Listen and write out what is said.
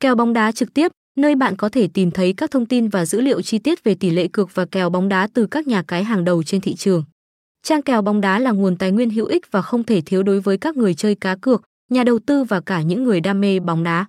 Kèo bóng đá trực tiếp, nơi bạn có thể tìm thấy các thông tin và dữ liệu chi tiết về tỷ lệ cược và kèo bóng đá từ các nhà cái hàng đầu trên thị trường. Trang kèo bóng đá là nguồn tài nguyên hữu ích và không thể thiếu đối với các người chơi cá cược, nhà đầu tư và cả những người đam mê bóng đá.